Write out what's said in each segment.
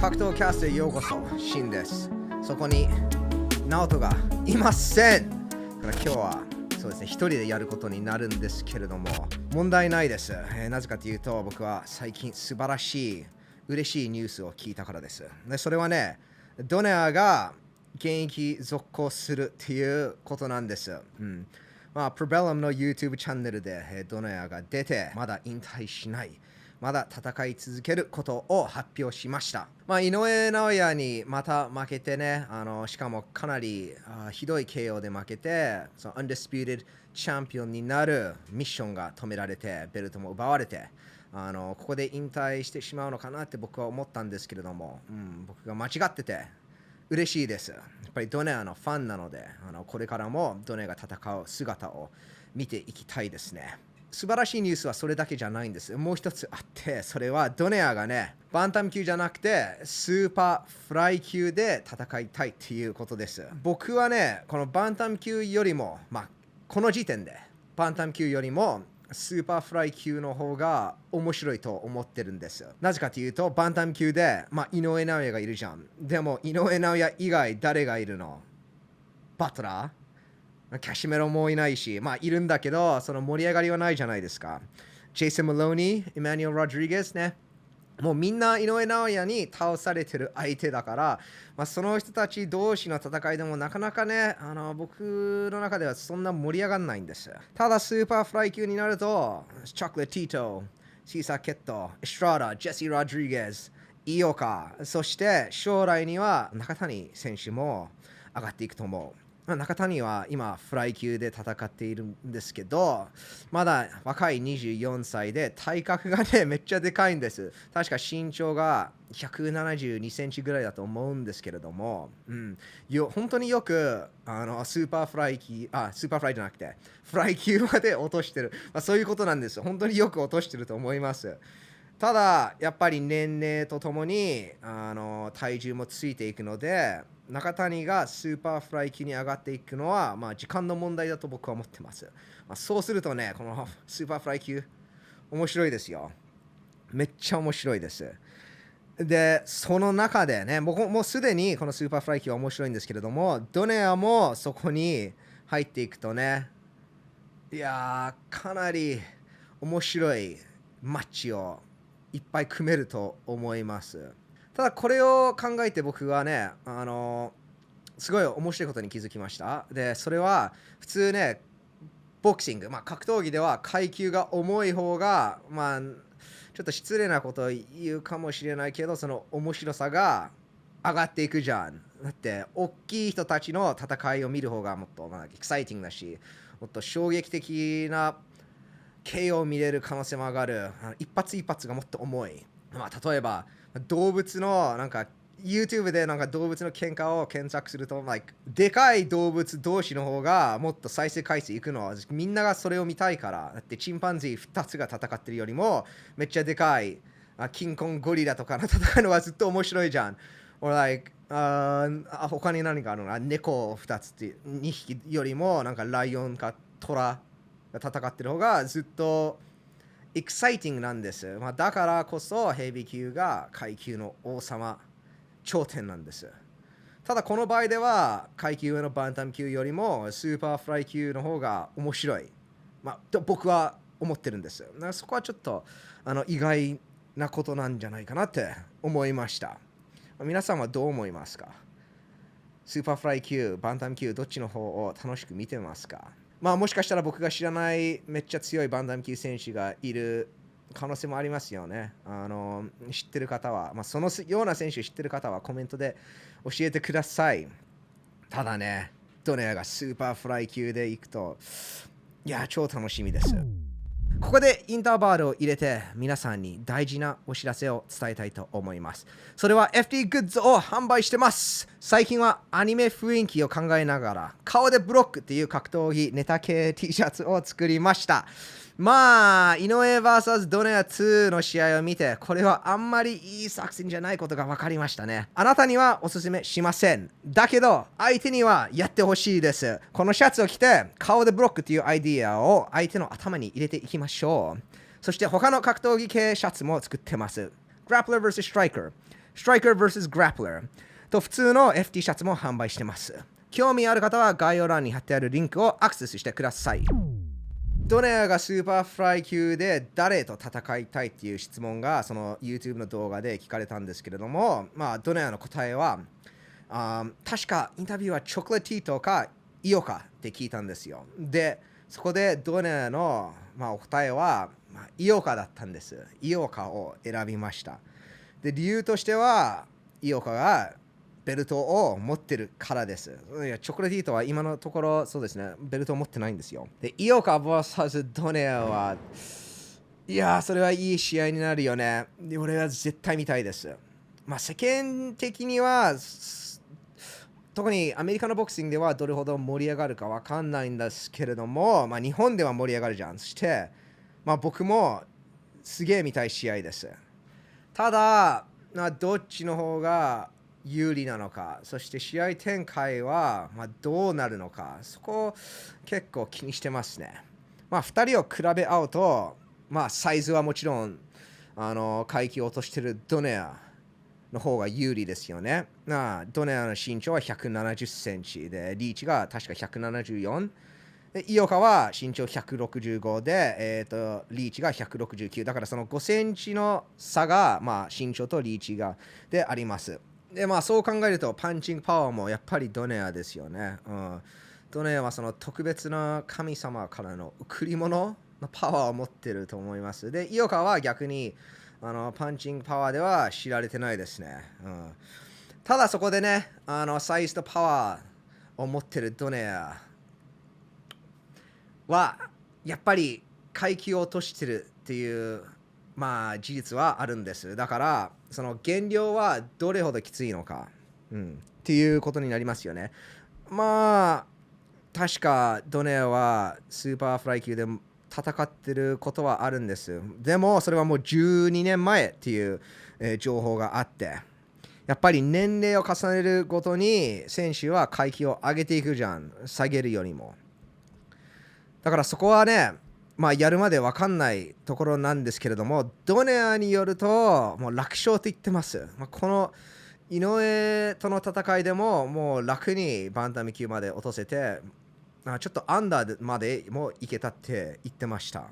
格闘キャストへようこそ、シンです。そこに、ナオトがいません。だから今日は、そうですね、一人でやることになるんですけれども、問題ないです。えーなぜかというと、僕は最近素晴らしい、嬉しいニュースを聞いたからです。でそれはね、ドネアが現役続行するっていうことなんです。うんまあ、プロベラムの YouTube チャンネルで、えードネアが出て、まだ引退しない。まだ戦い続けることを発表しました。まあ、井上尚弥にまた負けてね、あのしかもかなりあひどい KO で負けて、その Undisputed チャンピオンになるミッションが止められて、ベルトも奪われて、あのここで引退してしまうのかなって僕は思ったんですけれども、うん、僕が間違ってて、嬉しいです。やっぱりドネアのファンなので、あのこれからもドネアが戦う姿を見ていきたいですね。素晴らしいニュースはそれだけじゃないんです。もう一つあって、それはドネアがね、バンタム級じゃなくて、スーパーフライ級で戦いたいっていうことです。僕はね、このバンタム級よりも、まあ、この時点で、バンタム級よりも、スーパーフライ級の方が面白いと思ってるんです。なぜかというと、バンタム級で、まあ、井上尚弥がいるじゃん。でも、井上尚弥以外誰がいるの？バトラーキャシメロもいないし、まあいるんだけど、その盛り上がりはないじゃないですか。ジェイソン・マローニー、エマニュエル・ロドリゲスね。もうみんな井上尚弥に倒されてる相手だから、まあ、その人たち同士の戦いでもなかなかね、あの僕の中ではそんな盛り上がらないんです。ただスーパーフライ級になると、チョコラティート、シーサーケット、エストラダ、ジェシー・ロドリゲス、井岡、そして将来には中谷選手も上がっていくと思う。まあ中谷は今フライ級で戦っているんですけどまだ若い24歳で体格がね めっちゃでかいんです。確か身長が172センチぐらいだと思うんですけれども、うん、よ本当によくあのスーパーフライ級あスーパーフライじゃなくてフライ級まで落としてる、まあ、そういうことなんです。本当によく落としてると思います。ただやっぱり年齢とともにあの体重もついていくので中谷がスーパーフライ級に上がっていくのは、まあ、時間の問題だと僕は思ってます、まあ、そうするとねこの スーパーフライ級面白いですよ。めっちゃ面白いです。でその中でね僕もうすでにこのスーパーフライ級は面白いんですけれどもドネアもそこに入っていくとねいやーかなり面白いマッチをいっぱい組めると思います。ただこれを考えて僕はねあのすごい面白いことに気づきました。でそれは普通ねボクシング、まあ、格闘技では階級が重い方がまあちょっと失礼なことを言うかもしれないけどその面白さが上がっていくじゃん。だって大きい人たちの戦いを見る方がもっと、まあ、エキサイティングだしもっと衝撃的な KO を見れる可能性も上がる。一発一発がもっと重い、まあ、例えば動物のなんか YouTube でなんか動物の喧嘩を検索すると、like、でかい動物同士の方がもっと再生回数いくの。はみんながそれを見たいから。だってチンパンジー2つが戦ってるよりもめっちゃでかいあキンコンゴリラとかの 戦うのはずっと面白いじゃん。or like あ他に何かあるの？か猫2つって2匹よりもなんかライオンかトラ戦ってる方がずっとエキサイティングなんです。まあ、だからこそヘビー級が階級の王様頂点なんです。ただこの場合では階級上のバンタム級よりもスーパーフライ級の方が面白い。まあ、と僕は思ってるんです。だからそこはちょっとあの意外なことなんじゃないかなって思いました。皆さんはどう思いますか？スーパーフライ級、バンタム級、どっちの方を楽しく見てますか？まあもしかしたら僕が知らないめっちゃ強いバンタム級選手がいる可能性もありますよね。あの知ってる方は、まあ、そのような選手知ってる方はコメントで教えてください。ただね、ドネアがスーパーフライ級で行くと、いや、超楽しみです。ここでインターバルを入れて皆さんに大事なお知らせを伝えたいと思います。それは FT グッズを販売してます。最近はアニメ雰囲気を考えながら顔でブロックっていう格闘技ネタ系 T シャツを作りました。まあ、井上 VS ドネア2の試合を見て、これはあんまりいい作戦じゃないことが分かりましたね。あなたにはおすすめしません。だけど、相手にはやってほしいです。このシャツを着て、顔でブロックっていうアイディアを相手の頭に入れていきましょう。そして他の格闘技系シャツも作ってます。Grappler vs Striker。Striker vs. Grappler と普通の FT シャツも販売してます。興味ある方は概要欄に貼ってあるリンクをアクセスしてください。ドネアがスーパーフライ級で誰と戦いたいっていう質問がその YouTube の動画で聞かれたんですけれども、まあ、ドネアの答えはあ確かインタビューはチョコラティートか井岡って聞いたんですよ。で、そこでドネアの、まあ、お答えは、まあ、イオカだったんです。イオカを選びました。で、理由としては、イオカがベルトを持ってるからです。いやチョコレートは今のところそうですね、ベルトを持ってないんですよ。で、イオカ vs ドネアは、いやー、それはいい試合になるよね。で、俺は絶対見たいです。まあ、世間的には、特にアメリカのボクシングではどれほど盛り上がるかわかんないんですけれども、まあ、日本では盛り上がるじゃん。そして、まあ、僕もすげえ見たい試合です。ただ、まあ、どっちの方が有利なのか、そして試合展開は、まあ、どうなるのか、そこを結構気にしてますね。まあ、2人を比べ合うと、まあ、サイズはもちろんあの階級を落としてるドネアの方が有利ですよね。なあドネアの身長は170センチで、リーチが確か174。で井岡は身長165で、えー、とリーチが169だからその5センチの差が、まあ、身長とリーチがでありますでまあそう考えるとパンチングパワーもやっぱりドネアですよね、うん、ドネアはその特別な神様からの贈り物のパワーを持ってると思います。で井岡は逆にあのパンチングパワーでは知られてないですね、うん、ただそこでねあのサイズとパワーを持ってるドネアはやっぱり階級を落としてるっていうまあ事実はあるんです。だからその減量はどれほどきついのか、うん、っていうことになりますよね。まあ確かドネアはスーパーフライ級で戦ってることはあるんです。でもそれはもう12年前っていう、えー情報があってやっぱり年齢を重ねるごとに選手は階級を上げていくじゃん。下げるよりも。だからそこはね、まあ、やるまで分かんないところなんですけれども、ドネアによると、もう楽勝と言ってます。まあ、この井上との戦いでも、もう楽にバンタム級まで落とせて、あちょっとアンダーまでもいけたって言ってました。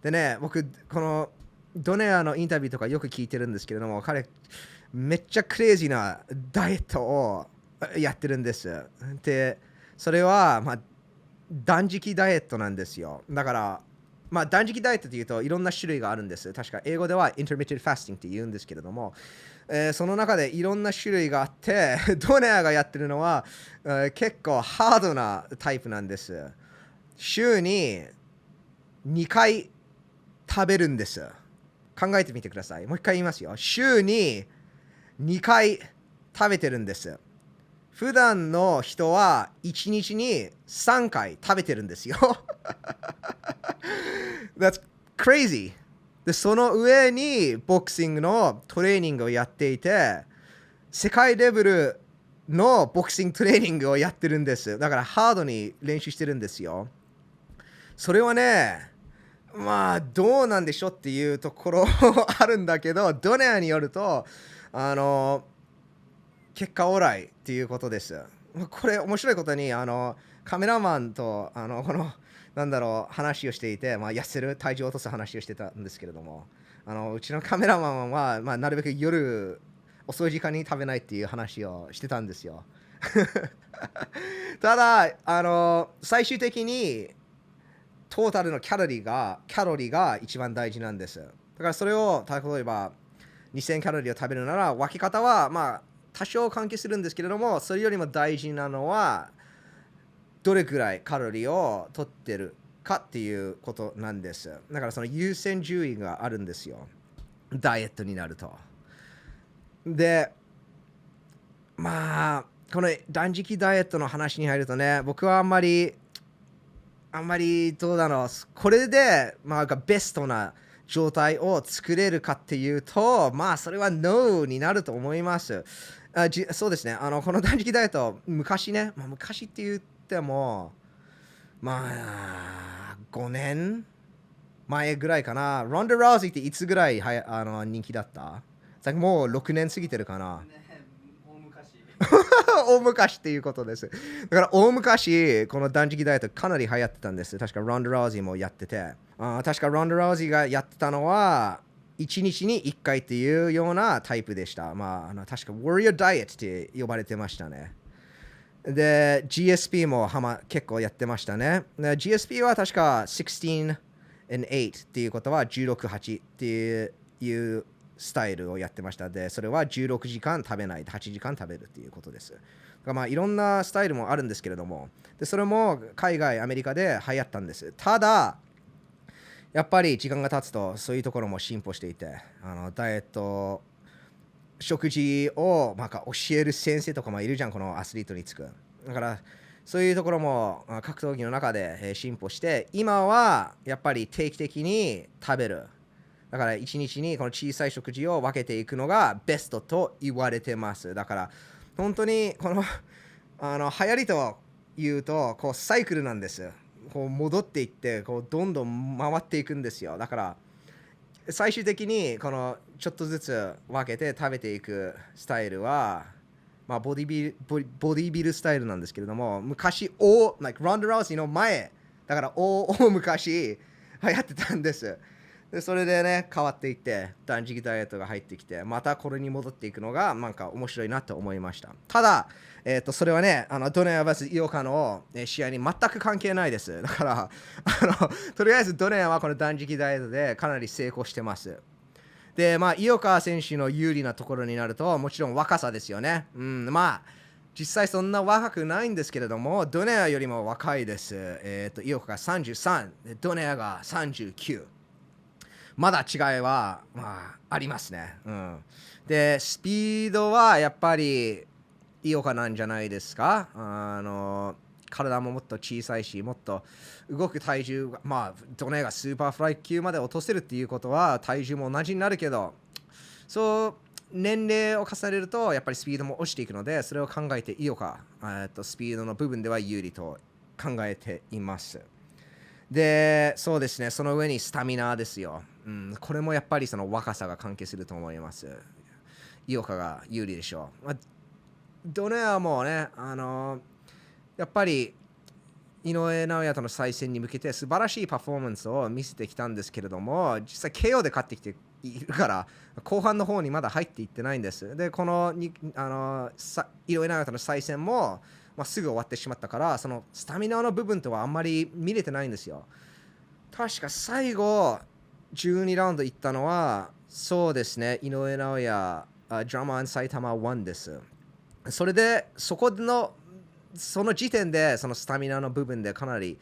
でね、僕、このドネアのインタビューとかよく聞いてるんですけれども、彼、めっちゃクレイジーなダイエットをやってるんです。で、それは、まあ、断食ダイエットなんですよ。だから、まあ、断食ダイエットというといろんな種類があるんです。確か英語では intermittent fasting って言うんですけれども、えーその中でいろんな種類があって、ドネアがやってるのは、えー結構ハードなタイプなんです。週に2回食べるんです。考えてみてください。もう一回言いますよ。週に2回食べてるんです。普段の人は1日に3回食べてるんですよ。That's crazy! で、その上にボクシングのトレーニングをやっていて、世界レベルのボクシングトレーニングをやってるんです。だからハードに練習してるんですよ。それはね、まあどうなんでしょうっていうところあるんだけど、ドネアによると、あの、結果オーライっていうことです。これ面白いことにあのカメラマンとあのこのなんだろう話をしていて、まあ、痩せる体重を落とす話をしてたんですけれどもあのうちのカメラマンは、まあ、なるべく夜遅い時間に食べないっていう話をしてたんですよ。ただあの最終的にトータルのキャロリーがキャロリーが一番大事なんです。だからそれを例えば2000キャロリーを食べるなら分け方はまあ多少関係するんですけれどもそれよりも大事なのはどれくらいカロリーを取ってるかっていうことなんです。だからその優先順位があるんですよ。ダイエットになると。でまあこの断食ダイエットの話に入るとね僕はあんまりあんまりどうだろう。これでまあベストな状態を作れるかっていうとまあそれは NO になると思います。あじそうですねあのこの断食ダイエット昔ね、まあ、昔って言ってもまあ5年前ぐらいかなロンダ・ラウジーっていつぐらいはやあの人気だった？もう6年過ぎてるかな。ね 大昔大昔っていうことです。だから大昔、この断食ダイエットかなり流行ってたんです。確かロンド・ラウジーもやってて。あ確かロンド・ラウジーがやってたのは、1日に1回っていうようなタイプでした。まあ、あの確か Warrior Diet って呼ばれてましたね。で、GSP もはま結構やってましたね。GSP は確か16 and 8っていうことは16、8っていうスタイルをやってました。で、それは16時間食べないで8時間食べるっていうことです。だからまあいろんなスタイルもあるんですけれども、でそれも海外、アメリカで流行ったんです。ただ、やっぱり時間が経つとそういうところも進歩していて、あのダイエット、食事をなんか教える先生とかもいるじゃん、このアスリートにつく。だから、そういうところも格闘技の中で進歩して、今はやっぱり定期的に食べる。だから一日にこの小さい食事を分けていくのがベストと言われてます。だから本当にこのあの流行りというとこうサイクルなんです。こう戻っていってこうどんどん回っていくんですよ。だから最終的にこのちょっとずつ分けて食べていくスタイルは、まあ、ボディビルボディビルスタイルなんですけれども昔大、like、ランド・ラウシーの前だから大昔流行ってたんですでそれでね変わっていって断食ダイエットが入ってきてまたこれに戻っていくのがなんか面白いなと思いましたただ、えー、とそれはねあのドネア vs イオカの、試合に全く関係ないですだから あのとりあえずドネアはこの断食ダイエットでかなり成功してますで、まあ、井岡選手の有利なところになると、もちろん若さですよね。うん、まあ、実際そんな若くないんですけれども、ドネアよりも若いです。えっ、と、井岡が33、ドネアが39。まだ違いは、まあ、ありますね。うん、で、スピードはやっぱり井岡なんじゃないですか？あの体ももっと小さいし、もっと動く体重が、まあ、ドネアがスーパーフライ級まで落とせるっていうことは、体重も同じになるけど、そう、年齢を重ねると、やっぱりスピードも落ちていくので、それを考えていいのか、えっとスピードの部分では有利と考えています。で、そうですね、その上にスタミナですよ。うん、これもやっぱりその若さが関係すると思います。井岡が有利でしょう。まあ、ドネアもね、あのやっぱり井上尚弥との再戦に向けて素晴らしいパフォーマンスを見せてきたんですけれども、実際 KO で勝ってきているから、後半の方にまだ入っていってないんです。で、このにあのさ井上尚弥との再戦も、まあ、すぐ終わってしまったから、そのスタミナの部分とはあんまり見れてないんですよ。確か最後、12ラウンドいったのは、そうですね、井上尚弥、あジャマン埼玉1です。それで、そこのその時点でそのスタミナの部分でかなり、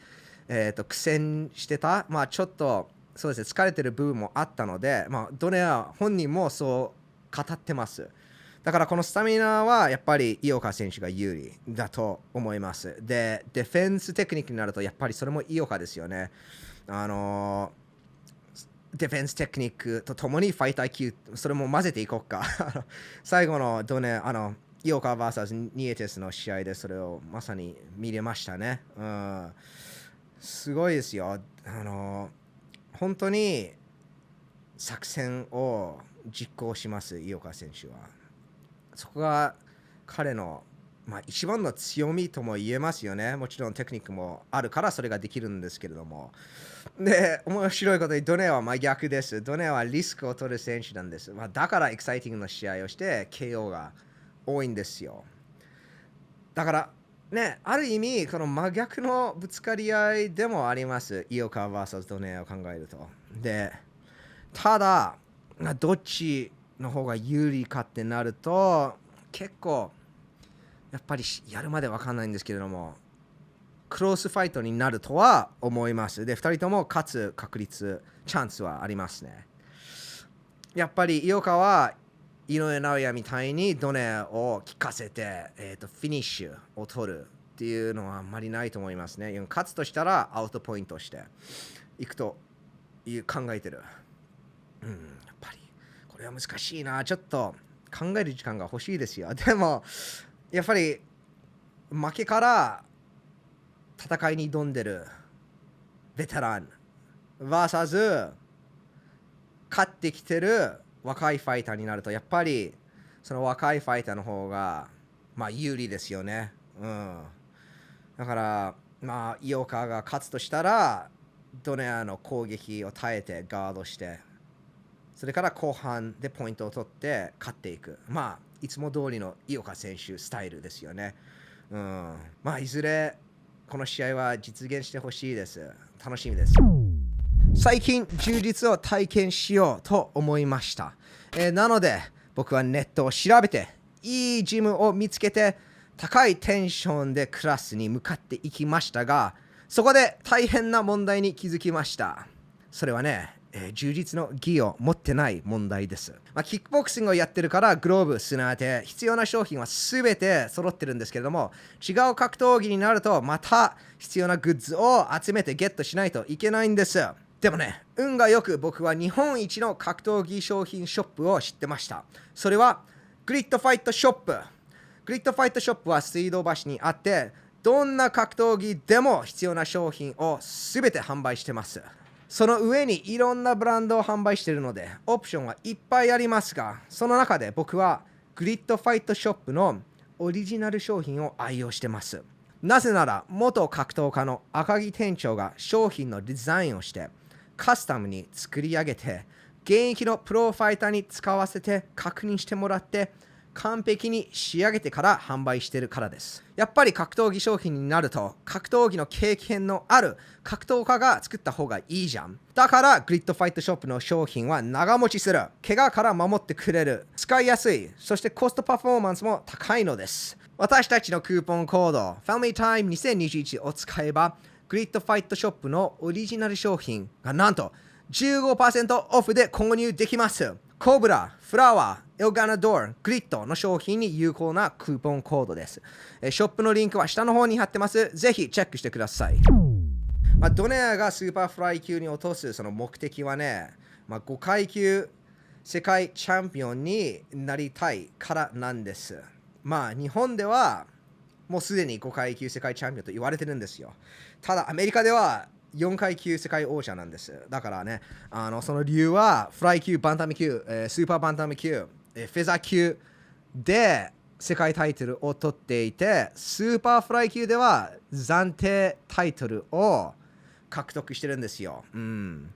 えー、と苦戦してた、まあ、ちょっとそうです、ね、疲れてる部分もあったので、まあ、ドネア本人もそう語ってます。だからこのスタミナはやっぱり井岡選手が有利だと思います。で、ディフェンステクニックになるとやっぱりそれも井岡ですよね。あのーディフェンステクニックとともにファイター級、それも混ぜていこうか。最後のドネあの井岡 VS ニエテスの試合でそれをまさに見れましたね。うん、すごいですよ。あの本当に作戦を実行します、井岡選手は。そこが彼の、まあ、一番の強みとも言えますよね。もちろんテクニックもあるからそれができるんですけれども。で、面白いことにドネは真逆です。ドネはリスクを取る選手なんです。まあ、だからエキサイティングな試合をして KO が多いんですよ。だから、ね、ある意味、この真逆のぶつかり合いでもあります。イオカ VS ドネを考えると。で、ただ、どっちの方が有利かってなると、結構、やっぱりやるまでわかんないんですけれども、クロスファイトになるとは思います。で、2人とも勝つ確率、チャンスはありますね。やっぱり井岡は井上尚弥みたいにドネを効かせて、えー、とフィニッシュを取るっていうのはあんまりないと思いますね。勝つとしたらアウトポイントしていくという考えてる。うん、やっぱりこれは難しいな。ちょっと考える時間が欲しいですよ。でも、やっぱり負けから戦いに挑んでるベテラン。VS 勝ってきてる若いファイターになるとやっぱりその若いファイターの方がまあ有利ですよね。うん、だからまあ井岡が勝つとしたらドネアの攻撃を耐えてガードしてそれから後半でポイントを取って勝っていく。まあいつも通りの井岡選手スタイルですよね。うん、まあいずれこの試合は実現してほしいです。楽しみです。最近充実を体験しようと思いました。えー、なので僕はネットを調べていいジムを見つけて高いテンションでクラスに向かっていきましたがそこで大変な問題に気づきました。それはね、えー、充実の技を持ってない問題です。まあ、キックボクシングをやってるからグローブ、砂当て、必要な商品は全て揃ってるんですけれども、違う格闘技になるとまた必要なグッズを集めてゲットしないといけないんです。でもね、運がよく僕は日本一の格闘技商品ショップを知ってました。それはグリッドファイトショップ。グリッドファイトショップは水道橋にあって、どんな格闘技でも必要な商品を全て販売してます。その上にいろんなブランドを販売しているので、オプションはいっぱいありますが、その中で僕はグリッドファイトショップのオリジナル商品を愛用してます。なぜなら、元格闘家の赤木店長が商品のデザインをして、カスタムに作り上げて、現役のプロファイターに使わせて確認してもらって、完璧に仕上げてから販売してるからです。やっぱり格闘技商品になると、格闘技の経験のある格闘家が作った方がいいじゃん。だから、グリッドファイトショップの商品は長持ちする。怪我から守ってくれる。使いやすい。そしてコストパフォーマンスも高いのです。私たちのクーポンコード、FamilyTime2021 を使えば、グリッドファイトショップのオリジナル商品がなんと15%オフで購入できます。コブラ、フラワー、 El Ganador、グリッドの商品に有効なクーポンコードです。ショップのリンクは下の方に貼ってます。ぜひチェックしてください。まあ、ドネアがスーパーフライ級に落とすその目的はね、まあ、5階級世界チャンピオンになりたいからなんです。まあ日本ではもうすでに5階級世界チャンピオンと言われてるんですよ。ただアメリカでは4階級世界王者なんです。だからね、あのその理由は、フライ級、バンタム級、え、スーパーバンタム級、え、フェザー級で世界タイトルを取っていて、スーパーフライ級では暫定タイトルを獲得してるんですよ。うん、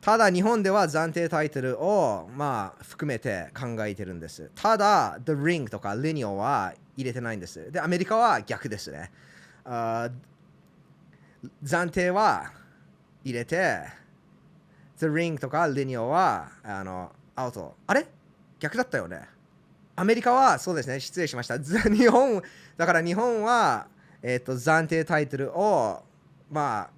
ただ、日本では暫定タイトルを、まあ、含めて考えてるんです。ただ、The Ring とか Lineal は入れてないんです。で、アメリカは逆ですね。Uh, 暫定は入れて、The Ring とか Lineal はあのアウト。あれ？逆だったよね。アメリカはそうですね、失礼しました。日本、だから日本は、えーと、暫定タイトルを、まあ、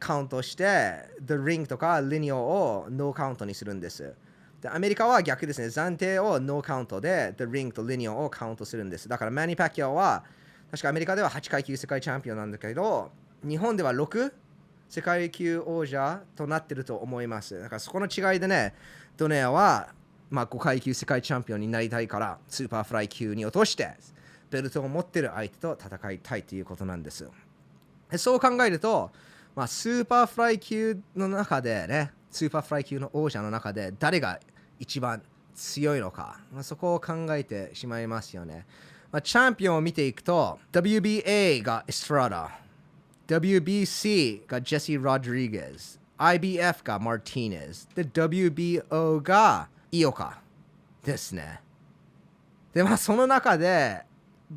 カウントして、The Ring とか Lineal をノーカウントにするんです。でアメリカは逆ですね。暫定をノーカウントで、The Ring と Lineal をカウントするんです。だからマニパキオは、確かアメリカでは8階級世界チャンピオンなんだけど、日本では6世界級王者となってると思います。だからそこの違いでね、ドネアは、まあ、5階級世界チャンピオンになりたいから、スーパーフライ級に落として、ベルトを持ってる相手と戦いたいということなんです。そう考えると、まあ、スーパーフライ級の中でね、スーパーフライ級の王者の中で誰が一番強いのか、まあ、そこを考えてしまいますよね。まあ、チャンピオンを見ていくと、WBA がエストラダ、WBC がジェシー・ロドリゲス IBF がマーティネスで WBO がイオカですね。でまあその中で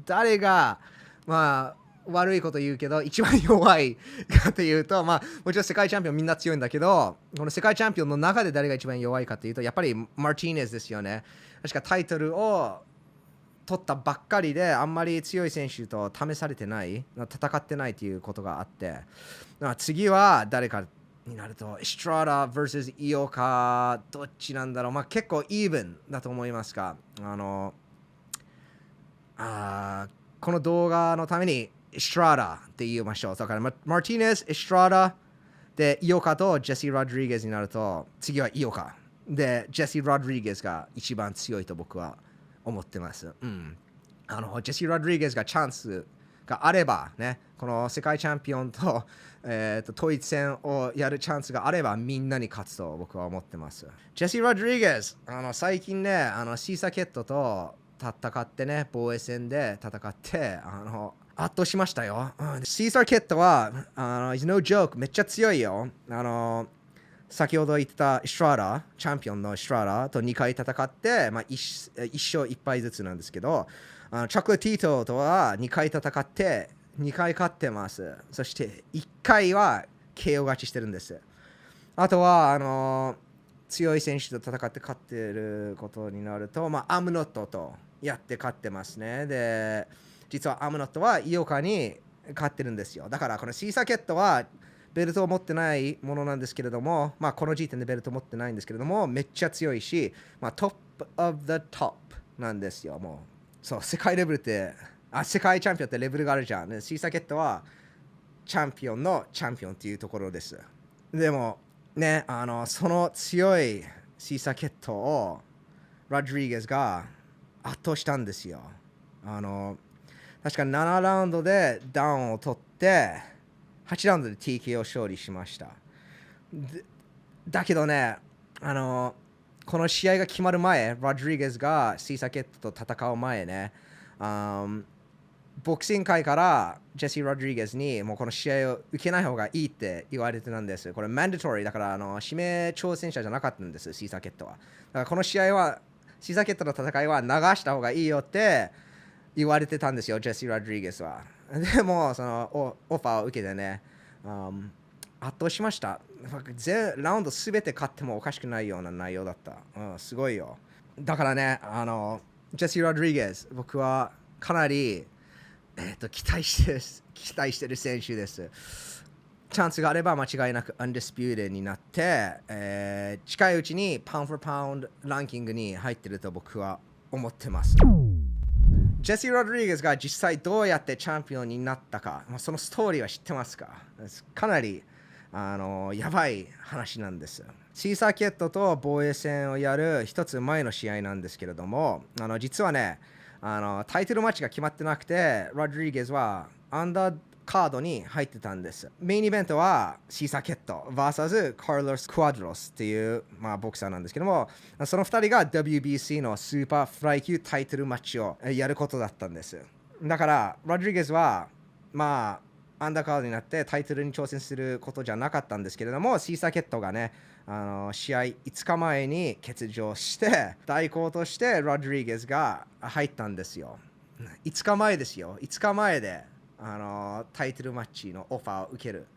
誰がまあ悪いこと言うけど一番弱いかというとまあもちろん世界チャンピオンみんな強いんだけどこの世界チャンピオンの中で誰が一番弱いかというとやっぱりマーティネスですよね。確かタイトルを取ったばっかりであんまり強い選手と試されてない戦ってないということがあって次は誰かになるとエストラダ vs 井岡どっちなんだろう、まあ、結構イーブンだと思いますがあのあこの動画のためにエストラダって言いましょうだからママーティネス、エストラダで井岡とジェシー・ロドリゲスになると次は井岡でジェシー・ロドリゲスが一番強いと僕は思ってます。うん。あの、ジェシー・ロドリゲスがチャンスがあればね、この世界チャンピオンと, えー、と統一戦をやるチャンスがあればみんなに勝つと僕は思ってます。ジェシー・ロドリゲス、あの最近ね、あのシーサケットと戦ってね、防衛戦で戦って、あの圧倒しましたよ。うん、シーサーケットは、あの、is no joke、めっちゃ強いよ。あの、先ほど言ったストラダ、チャンピオンのストラダと2回戦って、まあ1、1勝1敗ずつなんですけど、あのチョコレティートとは2回戦って、2回勝ってます。そして1回は KO 勝ちしてるんです。あとは、あの強い選手と戦って勝ってることになると、まあ、アムノットとやって勝ってますね。で、実はアムノットは井岡に勝ってるんですよ。だからこのシーサーケットはベルトを持ってないものなんですけれども、まあ、この時点でベルト持ってないんですけれども、めっちゃ強いし、まあ、 top of the top なんですよ。もう、そう、世界レベルって、あ、世界チャンピオンってレベルがあるじゃん。シーサーケットはチャンピオンのチャンピオンっていうところです。でも、ね、あの、その強いシーサーケットをロドリゲスが圧倒したんですよ。あの、確か7ラウンドでダウンを取って、8ラウンドで TK を勝利しました。だけどね、あの、この試合が決まる前、ロドリゲスがシーサケットと戦う前ね、um, ボクシング界からジェシー・ロドリゲスにもうこの試合を受けない方がいいって言われてたんです。これ、マンデトリーだからあの指名挑戦者じゃなかったんです、シーサケットは。だからこの試合は、シーサケットの戦いは流した方がいいよって言われてたんですよ、ジェシー・ロドリゲスは。でも、そのオファーを受けてね、um, 圧倒しました。全ラウンドすべて勝ってもおかしくないような内容だった。うん、すごいよ。だからね、あの、ジェシー・ロドリゲス、僕はかなり、えーと、期待してる 期待してる選手です。チャンスがあれば間違いなく undisputed になって、えー、近いうちにパウンド・フォー・パウンドランキングに入ってると僕は思ってます。ジェシー・ロドリゲスが実際どうやってチャンピオンになったか、まあ、そのストーリーは知ってますか？かなりあのやばい話なんです。シーサーケットと防衛戦をやる一つ前の試合なんですけれども、あの実はねあの、タイトルマッチが決まってなくて、ロドリゲスはアンダーカードに入ってたんです。メインイベントはシーサーケット VS カルロス・クワドロスっていう、まあ、ボクサーなんですけども、その2人が WBC のスーパーフライ級タイトルマッチをやることだったんです。だから、ロドリゲスは、まあ、アンダーカードになってタイトルに挑戦することじゃなかったんですけれども、シーサーケットがね、あの試合5日前に欠場して、代行としてロドリゲスが入ったんですよ。5日前ですよ。5日前であのタイトルマッチのオファーを受ける。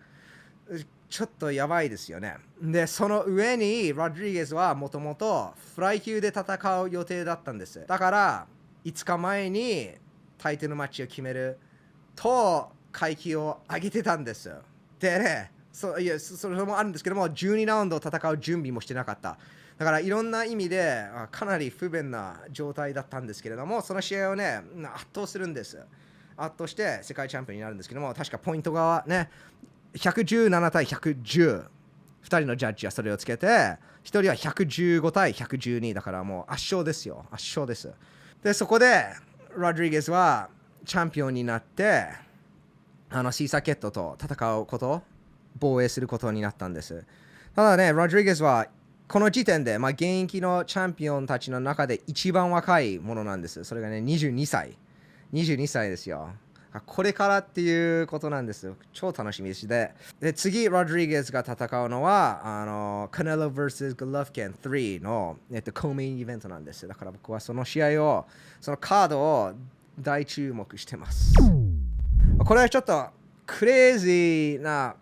ちょっとやばいですよね。で、その上に、ロドリゲスはもともとフライ級で戦う予定だったんです。だから、5日前にタイトルマッチを決めると階級を上げてたんです。でね、そいやそれもあるんですけども、12ラウンドを戦う準備もしてなかった。だからいろんな意味でかなり不便な状態だったんですけれども、その試合をね、圧倒するんです。圧倒して世界チャンピオンになるんですけども確かポイントがね117対110 2人のジャッジはそれをつけて1人は115対112だからもう圧勝ですよ圧勝ですでそこでロドリゲスはチャンピオンになってあのシーサーケットと戦うこと防衛することになったんですただねロドリゲスはこの時点で、まあ、現役のチャンピオンたちの中で一番若いものなんですそれがね22歳22歳ですよ。これからっていうことなんですよ。超楽しみですで。で、次、ロドリゲスが戦うのは、あの、カネロ vs グロフケン3の、えっと、コメインイベントなんです。だから僕はその試合を、そのカードを大注目してます。これはちょっとクレイジーな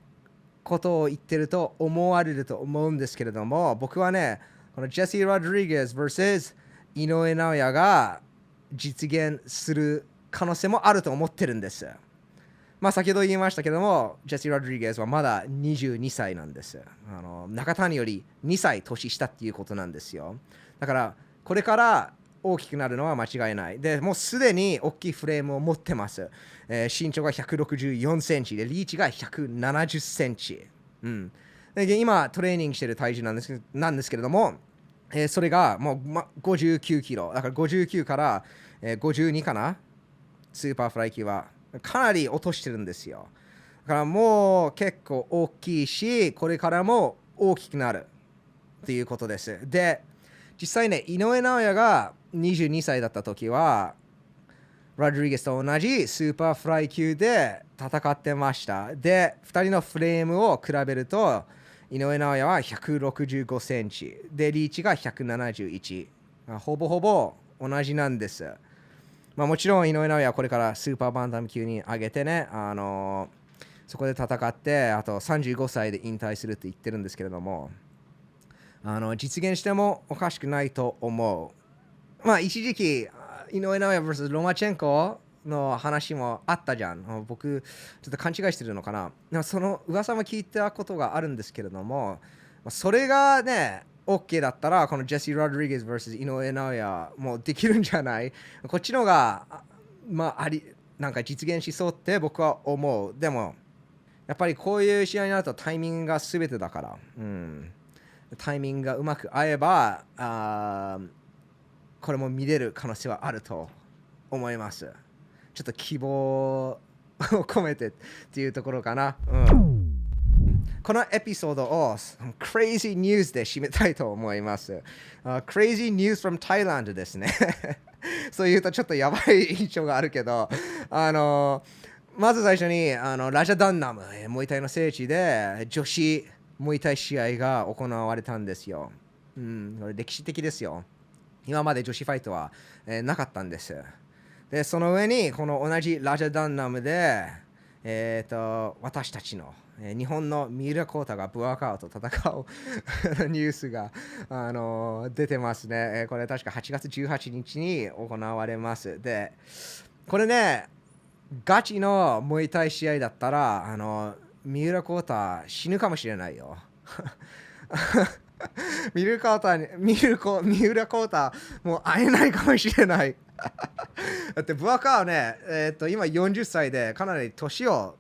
ことを言ってると思われると思うんですけれども、僕はね、このジェシー・ロドリゲス vs 井上尚弥が実現する可能性もあると思ってるんです。まあ、先ほど言いましたけども、ジェシー・ロドリゲスはまだ22歳なんです。あの中谷より2歳年下っていうことなんですよ。だから、これから大きくなるのは間違いない。で、もうすでに大きいフレームを持ってます。えー、身長が164センチで、リーチが170センチ。うん、で今、トレーニングしてる体重なんですなんですけれども、えー、それがもう、ま、59キロ。だから59から、えー、52かな？スーパーフライ級はかなり落としてるんですよ。だからもう結構大きいし、これからも大きくなるっていうことです。で、実際ね、井上尚弥が22歳だった時は、ロドリゲスと同じスーパーフライ級で戦ってました。で、2人のフレームを比べると、井上尚弥は165センチ、で、リーチが171。ほぼほぼ同じなんです。まあ、もちろん井上尚弥はこれからスーパーバンタム級に上げてね、あのー、そこで戦って、あと35歳で引退するって言ってるんですけれども、あの実現してもおかしくないと思う。まあ、一時期、井上尚弥 vs ロマチェンコの話もあったじゃん。僕、ちょっと勘違いしてるのかなでも。その噂も聞いたことがあるんですけれども、それがね、OK だったら、このジェシー・ロドリゲス vs 井上尚弥もできるんじゃない？こっちのが、まあ、あり、なんか実現しそうって僕は思う。でも、やっぱりこういう試合になるとタイミングが全てだから、うん、タイミングがうまく合えばあ、これも見れる可能性はあると思います。ちょっと希望を込めてっていうところかな。うんこのエピソードを Crazy News で締めたいと思います。Uh, crazy News from Thailand ですね。そういうとちょっとやばい印象があるけど、あのまず最初にあのラジャダンナム、モイタイの聖地で女子モイタイ試合が行われたんですよ。うん、これ歴史的ですよ。今まで女子ファイトは、えー、なかったんです。で、その上にこの同じラジャダンナムで、えーと私たちのえ日本の三浦航太がブアカウと戦う ニュースが、あの出てますね、えこれ確か8月18日に行われます。で、これね、ガチの燃えたい試合だったら、あの三浦航太死ぬかもしれないよ。三浦航太三浦三浦航太もう会えないかもしれない。だってブアカーはね、えー、と今40歳でかなり年を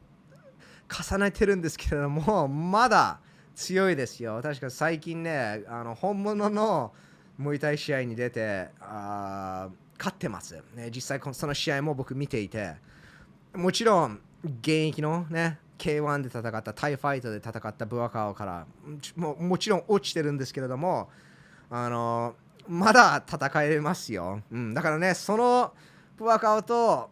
重ねてるんですけれども、まだ強いですよ。確か最近ね、あの本物のムイタイ試合に出て、あ勝ってます、ね。実際その試合も僕見ていて、もちろん現役のね、K1 で戦ったタイファイトで戦ったブアカオからももちろん落ちてるんですけれどもあのまだ戦えますよ、うん、だからねそのブアカオと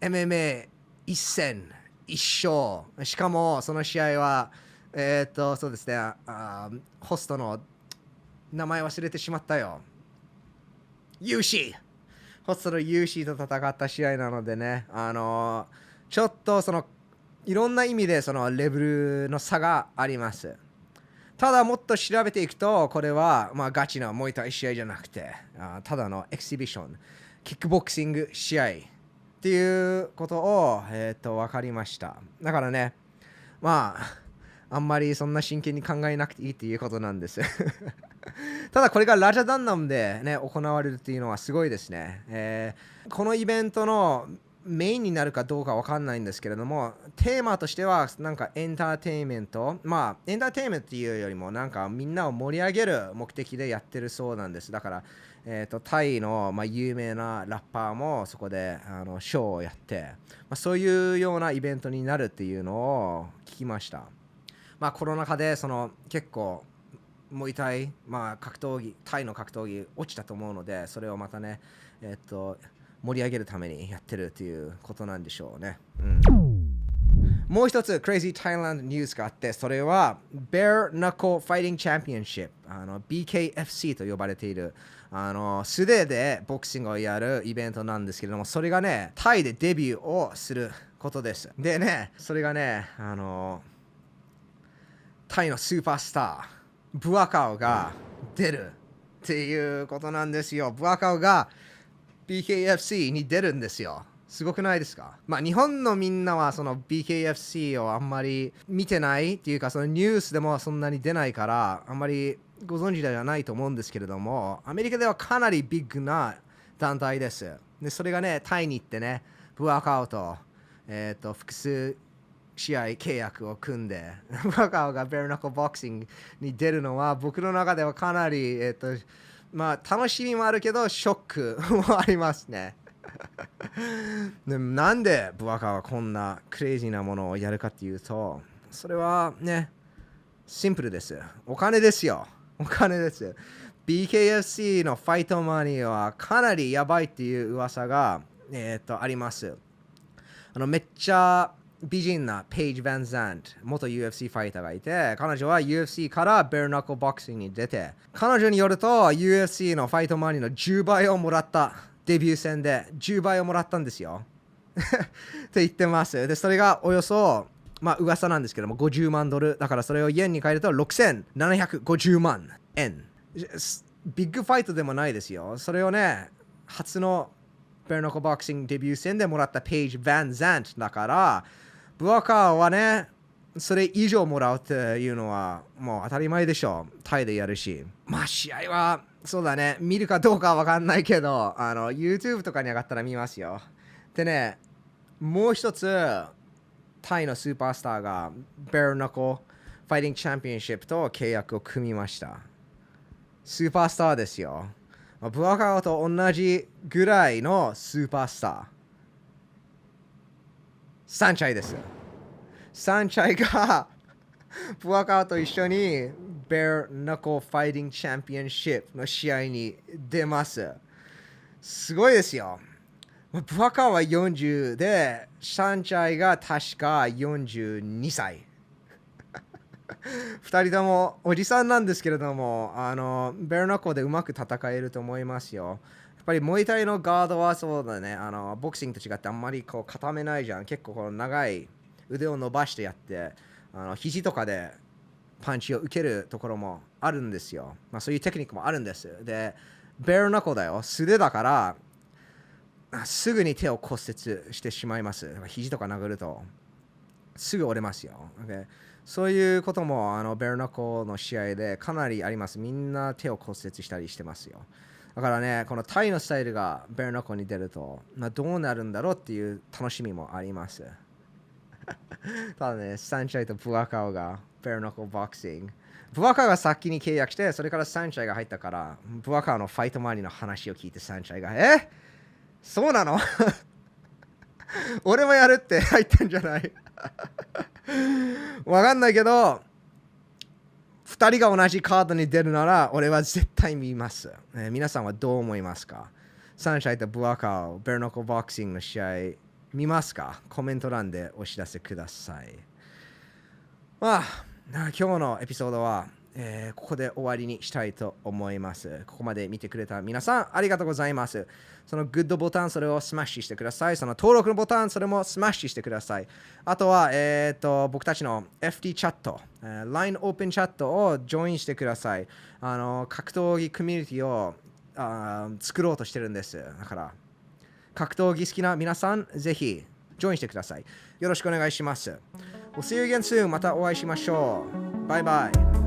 MMA 一戦一勝。しかもその試合はえっ、とそうですねあホストの名前忘れてしまったよ。ユーシー。ホストのユーシーと戦った試合なのでねあのちょっとそのいろんな意味でそのレベルの差があります。ただもっと調べていくとこれはまあガチなもう一試合じゃなくてあただのエキシビションキックボクシング試合っていうことを、えー、と分かりました。だからねまああんまりそんな真剣に考えなくていいっていうことなんです。ただこれがラジャダンナムで、ね、行われるっていうのはすごいですね、えー、このイベントのメインになるかどうかわかんないんですけれどもテーマとしてはなんかエンターテインメント。まあエンターテインメントっていうよりもなんかみんなを盛り上げる目的でやってるそうなんです。だからえーと、タイの、まあ、有名なラッパーもそこであのショーをやって、まあ、そういうようなイベントになるっていうのを聞きました、まあ、コロナ禍でその結構もう痛い、まあ、格闘技タイの格闘技落ちたと思うのでそれをまたね、えーと、盛り上げるためにやってるっていうことなんでしょうね、うん。もう一つ Crazy Thailand ニュースがあってそれは Bare Knuckle Fighting Championship あの BKFC と呼ばれているあの素手でボクシングをやるイベントなんですけれどもそれがねタイでデビューをすることです。でねそれがねあのタイのスーパースターブアカオが出るっていうことなんですよ。ブアカオが BKFC に出るんですよ。すごくないですか？まあ日本のみんなはその BKFC をあんまり見てないっていうかそのニュースでもそんなに出ないからあんまりご存知ではないと思うんですけれどもアメリカではかなりビッグな団体です。でそれがねタイに行ってねブワークアウト、えーと、複数試合契約を組んで ブワークアウがベルナコボクシングに出るのは僕の中ではかなり、えーとまあ、楽しみもあるけどショックもありますね でもなんでブワカはこんなクレイジーなものをやるかっていうと、それはね、シンプルです。お金ですよ。お金です。BKFC のファイトマニーはかなりやばいっていう噂が、えー、とあります。あのめっちゃ美人なペイジ・ヴァン・ザント、元 UFC ファイターがいて、彼女は UFC からベルナコボクシングに出て、彼女によると UFC のファイトマニーの10倍をもらった。デビュー戦で10倍をもらったんですよ。って言ってます。で、それがおよそ、まあ噂なんですけども、50万ドル。だからそれを円に変えると6750万円。ビッグファイトでもないですよ。それをね、初のベルノコボクシングデビュー戦でもらったページ・ヴァン・ザントだから、ブワカーはね、それ以上もらうっていうのはもう当たり前でしょ。タイでやるし。まあ試合はそうだね、見るかどうかは分かんないけど、あの YouTube とかに上がったら見ますよ。でね、もう一つ、タイのスーパースターがベルナコファイティングチャンピオンシップと契約を組みました。スーパースターですよ。ブワカーと同じぐらいのスーパースター。サンチャイです。サンチャイがブワカーと一緒にベルナコファイティングチャンピオンシップの試合に出ます。すごいですよ。ブワカーは40で、サンチャイが確か42歳。2人ともおじさんなんですけれども、あのベルナコでうまく戦えると思いますよ。やっぱりモイタイのガードはそうだね、あのボクシングと違ってあんまりこう固めないじゃん。結構この長い腕を伸ばしてやって、あの肘とかでパンチを受けるところもあるんですよ。まあ、そういうテクニックもあるんです。で、ベルナコだよ。素手だから、すぐに手を骨折してしまいます。肘とか殴ると、すぐ折れますよ。Okay? そういうこともあのベルナコの試合でかなりあります。みんな手を骨折したりしてますよ。だからね、このタイのスタイルがベルナコに出ると、まあ、どうなるんだろうっていう楽しみもあります。ただね、サンチャイとブワカオがベルナコボクシング。ブワカーが先に契約して、それからサンチャイが入ったから、ブワカーのファイト周りの話を聞いてサンチャイが、え？そうなの？俺もやるって入ったんじゃない？わかんないけど、2人が同じカードに出るなら、俺は絶対見ます。えー、皆さんはどう思いますか？サンシャイとブワカー、ベルノコボクシングの試合、見ますか？コメント欄でお知らせください。まあ、今日のエピソードは、えー、ここで終わりにしたいと思います。ここまで見てくれた皆さん、ありがとうございます。そのグッドボタン、それをスマッシュしてください。その登録のボタン、それもスマッシュしてください。あとは、えーと、僕たちの FT チャット、LINE オープンチャットをジョインしてください。あの格闘技コミュニティをあ作ろうとしてるんです。だから、格闘技好きな皆さん、ぜひ、ジョインしてください。よろしくお願いします。We'll see you again soon. またお会いしましょう。バイバイ。